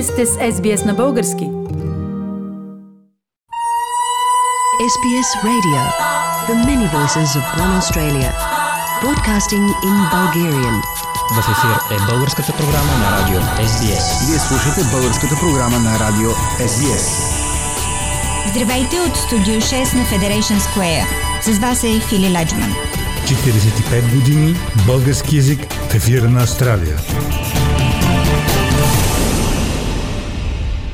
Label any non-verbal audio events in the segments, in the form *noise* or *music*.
Вие сте с SBS на български. SBS Radio. The many voices of one Australia. Broadcasting in Bulgarian. В ефир е българската програма на радио SBS. Вие слушате българската програма на радио SBS. Здравейте от студио 6 на Federation Square. С вас е Фили Ладжман. 45 години български язик в ефира на Австралия.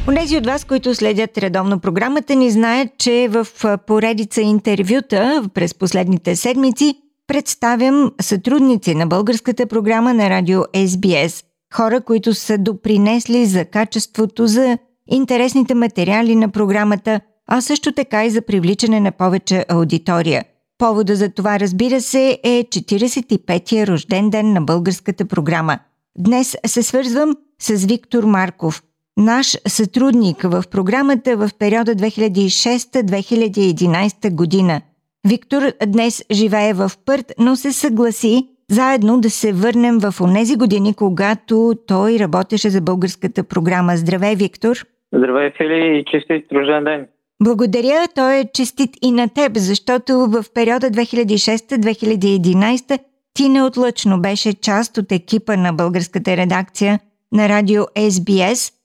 Онези от вас, които следят редовно програмата ни, знаят, че в поредица интервюта през последните седмици представям сътрудници на българската програма на радио SBS. Хора, които са допринесли за качеството, за интересните материали на програмата, а също така и за привличане на повече аудитория. Повода за това, разбира се, е 45-я рожден ден на българската програма. Днес се свързвам с Виктор Марков, наш сътрудник в програмата в периода 2006-2011 година. Виктор днес живее в Пърт, но се съгласи заедно да се върнем в онези години, когато той работеше за българската програма. Здравей, Виктор! Здравей, Фили, и честит рожден ден! Благодаря, той е честит и на теб, защото в периода 2006-2011 ти неотлъчно беше част от екипа на българската редакция на радио SBS.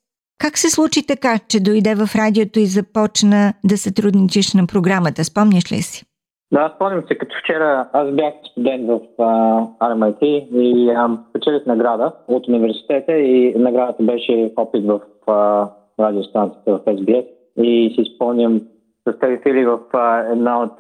Как се случи така, че дойде в радиото и започна да сътрудничиш на програмата? Спомняш ли си? Да, спомням се, като вчера аз бях студент в uh, RMIT и печелих награда от университета и наградата беше опит в uh, радиостанцията в SBS и си спомням с тези фили в uh, една от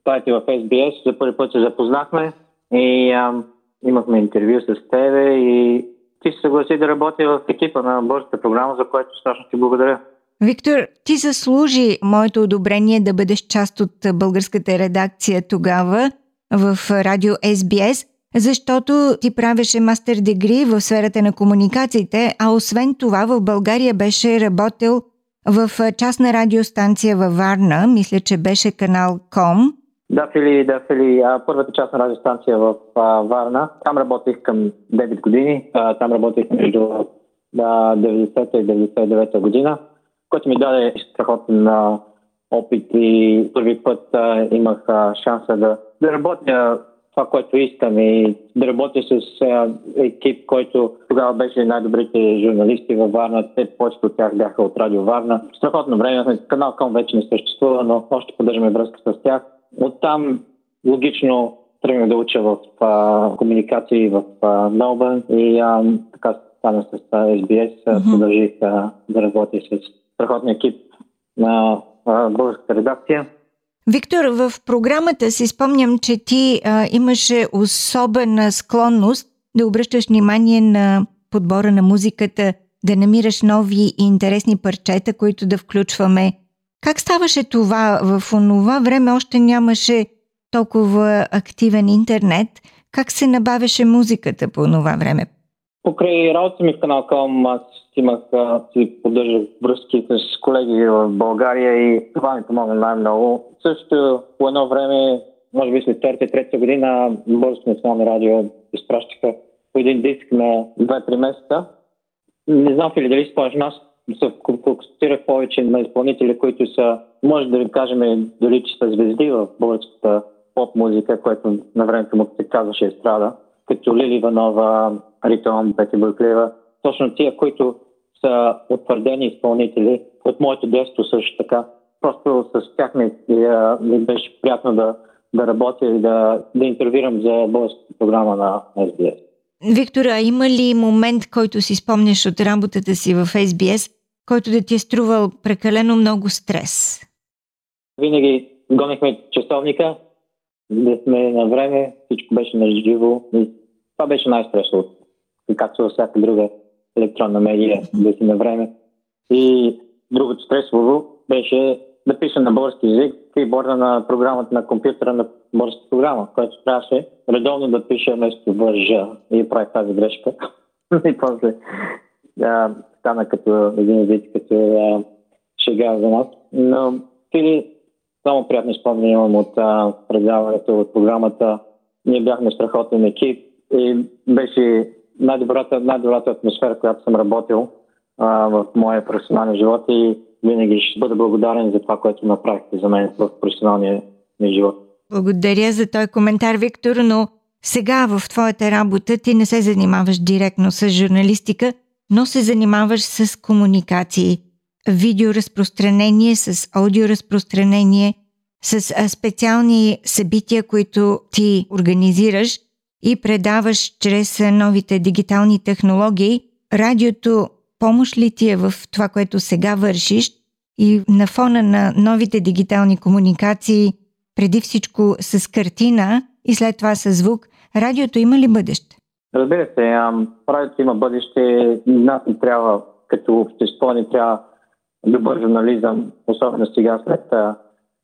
стаите в SBS. За първи път се запознахме и uh, имахме интервю с тебе и ти се съгласи да работи в екипа на Божията програма, за което страшно ти благодаря. Виктор, ти заслужи моето одобрение да бъдеш част от българската редакция тогава в радио SBS, защото ти правеше мастер дегри в сферата на комуникациите, а освен това в България беше работил в частна радиостанция във Варна, мисля, че беше канал КОМ. Да, Фили, да, Фили. Първата частна радиостанция в Варна. Там работих към 9 години. Там работих между 90-та и 99-та година което ми даде страхотен опит и първи път имах шанса да, да работя това, което искам и да работя с екип, който тогава беше най-добрите журналисти във Варна. Те повечето от тях бяха от Радио Варна. Страхотно време. Канал Ком вече не съществува, но още поддържаме връзка с тях. Оттам логично тръгнах да уча в а, комуникации в Мелбърн и а, така стана с SBS. Mm-hmm. Продължих а, да работя с страхотния екип на българската редакция. Виктор, в програмата си спомням, че ти а, имаше особена склонност да обръщаш внимание на подбора на музиката, да намираш нови и интересни парчета, които да включваме. Как ставаше това? В онова време още нямаше толкова активен интернет. Как се набавяше музиката по това време? Покрай работа ми в канал Ком, аз имах, си поддържах връзки с колеги в България и това ми помогна най-много. Също по едно време, може би след втората трета година, Българско национално радио изпращаха по един диск на 2-3 месеца. Не знам ли дали спомняш, аз се фокусирах повече на изпълнители, които са, може да ви кажем, дали че са звезди в българската поп-музика, което на времето му се казваше Естрада, като Лили Иванова, Ритон, Пети Бойклева. Точно тия, които са утвърдени изпълнители от моето детство също така. Просто с тях ми, ми беше приятно да, да работя и да, да интервюирам за българската програма на SBS. Виктора, има ли момент, който си спомняш от работата си в SBS, който да ти е струвал прекалено много стрес? Винаги гонихме часовника, да сме на време, всичко беше на живо. Това беше най-стресовото, както във всяка друга електронна медия, да си на време. И другото стресово беше да пиша на български язик борда на програмата на компютъра на българска програма, която трябваше редовно да пиша вместо въжа и прави тази грешка. *laughs* и после да, стана като един вид, като а, шега за нас. Но или само приятни спомени имам от предаването, от програмата. Ние бяхме страхотен екип и беше най-добрата, най-добрата атмосфера, която съм работил. а, в моя професионален живот и винаги ще бъда благодарен за това, което направихте за мен в професионалния ми живот. Благодаря за този коментар, Виктор, но сега в твоята работа ти не се занимаваш директно с журналистика, но се занимаваш с комуникации, видеоразпространение, с аудиоразпространение, с специални събития, които ти организираш и предаваш чрез новите дигитални технологии. Радиото помощ ли ти е в това, което сега вършиш и на фона на новите дигитални комуникации, преди всичко с картина и след това с звук, радиото има ли бъдеще? Разбира се, радиото има бъдеще. Нас ни трябва, като общество, ни трябва добър журнализъм, особено сега след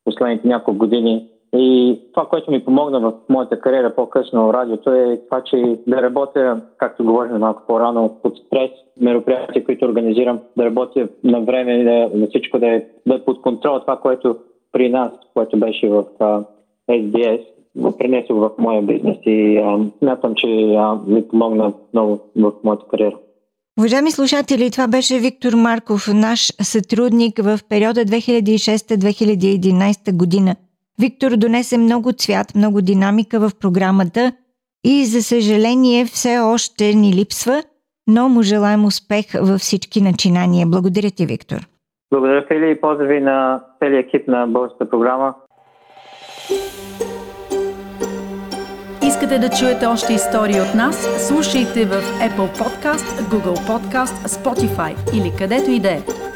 последните няколко години. И това, което ми помогна в моята кариера по-късно радиото е това, че да работя, както говорим малко по-рано, под стрес, мероприятия, които организирам, да работя на време, да, да всичко да е, да е под контрол. Това, което при нас, което беше в SBS, го пренесох в моя бизнес и смятам, че а, ми помогна много в моята кариера. Уважаеми слушатели, това беше Виктор Марков, наш сътрудник в периода 2006-2011 година. Виктор донесе много цвят, много динамика в програмата и за съжаление все още ни липсва, но му желаем успех във всички начинания. Благодаря ти, Виктор. Благодаря, Фили, и поздрави на целият екип на българската програма. Искате да чуете още истории от нас? Слушайте в Apple Podcast, Google Podcast, Spotify или където и да е.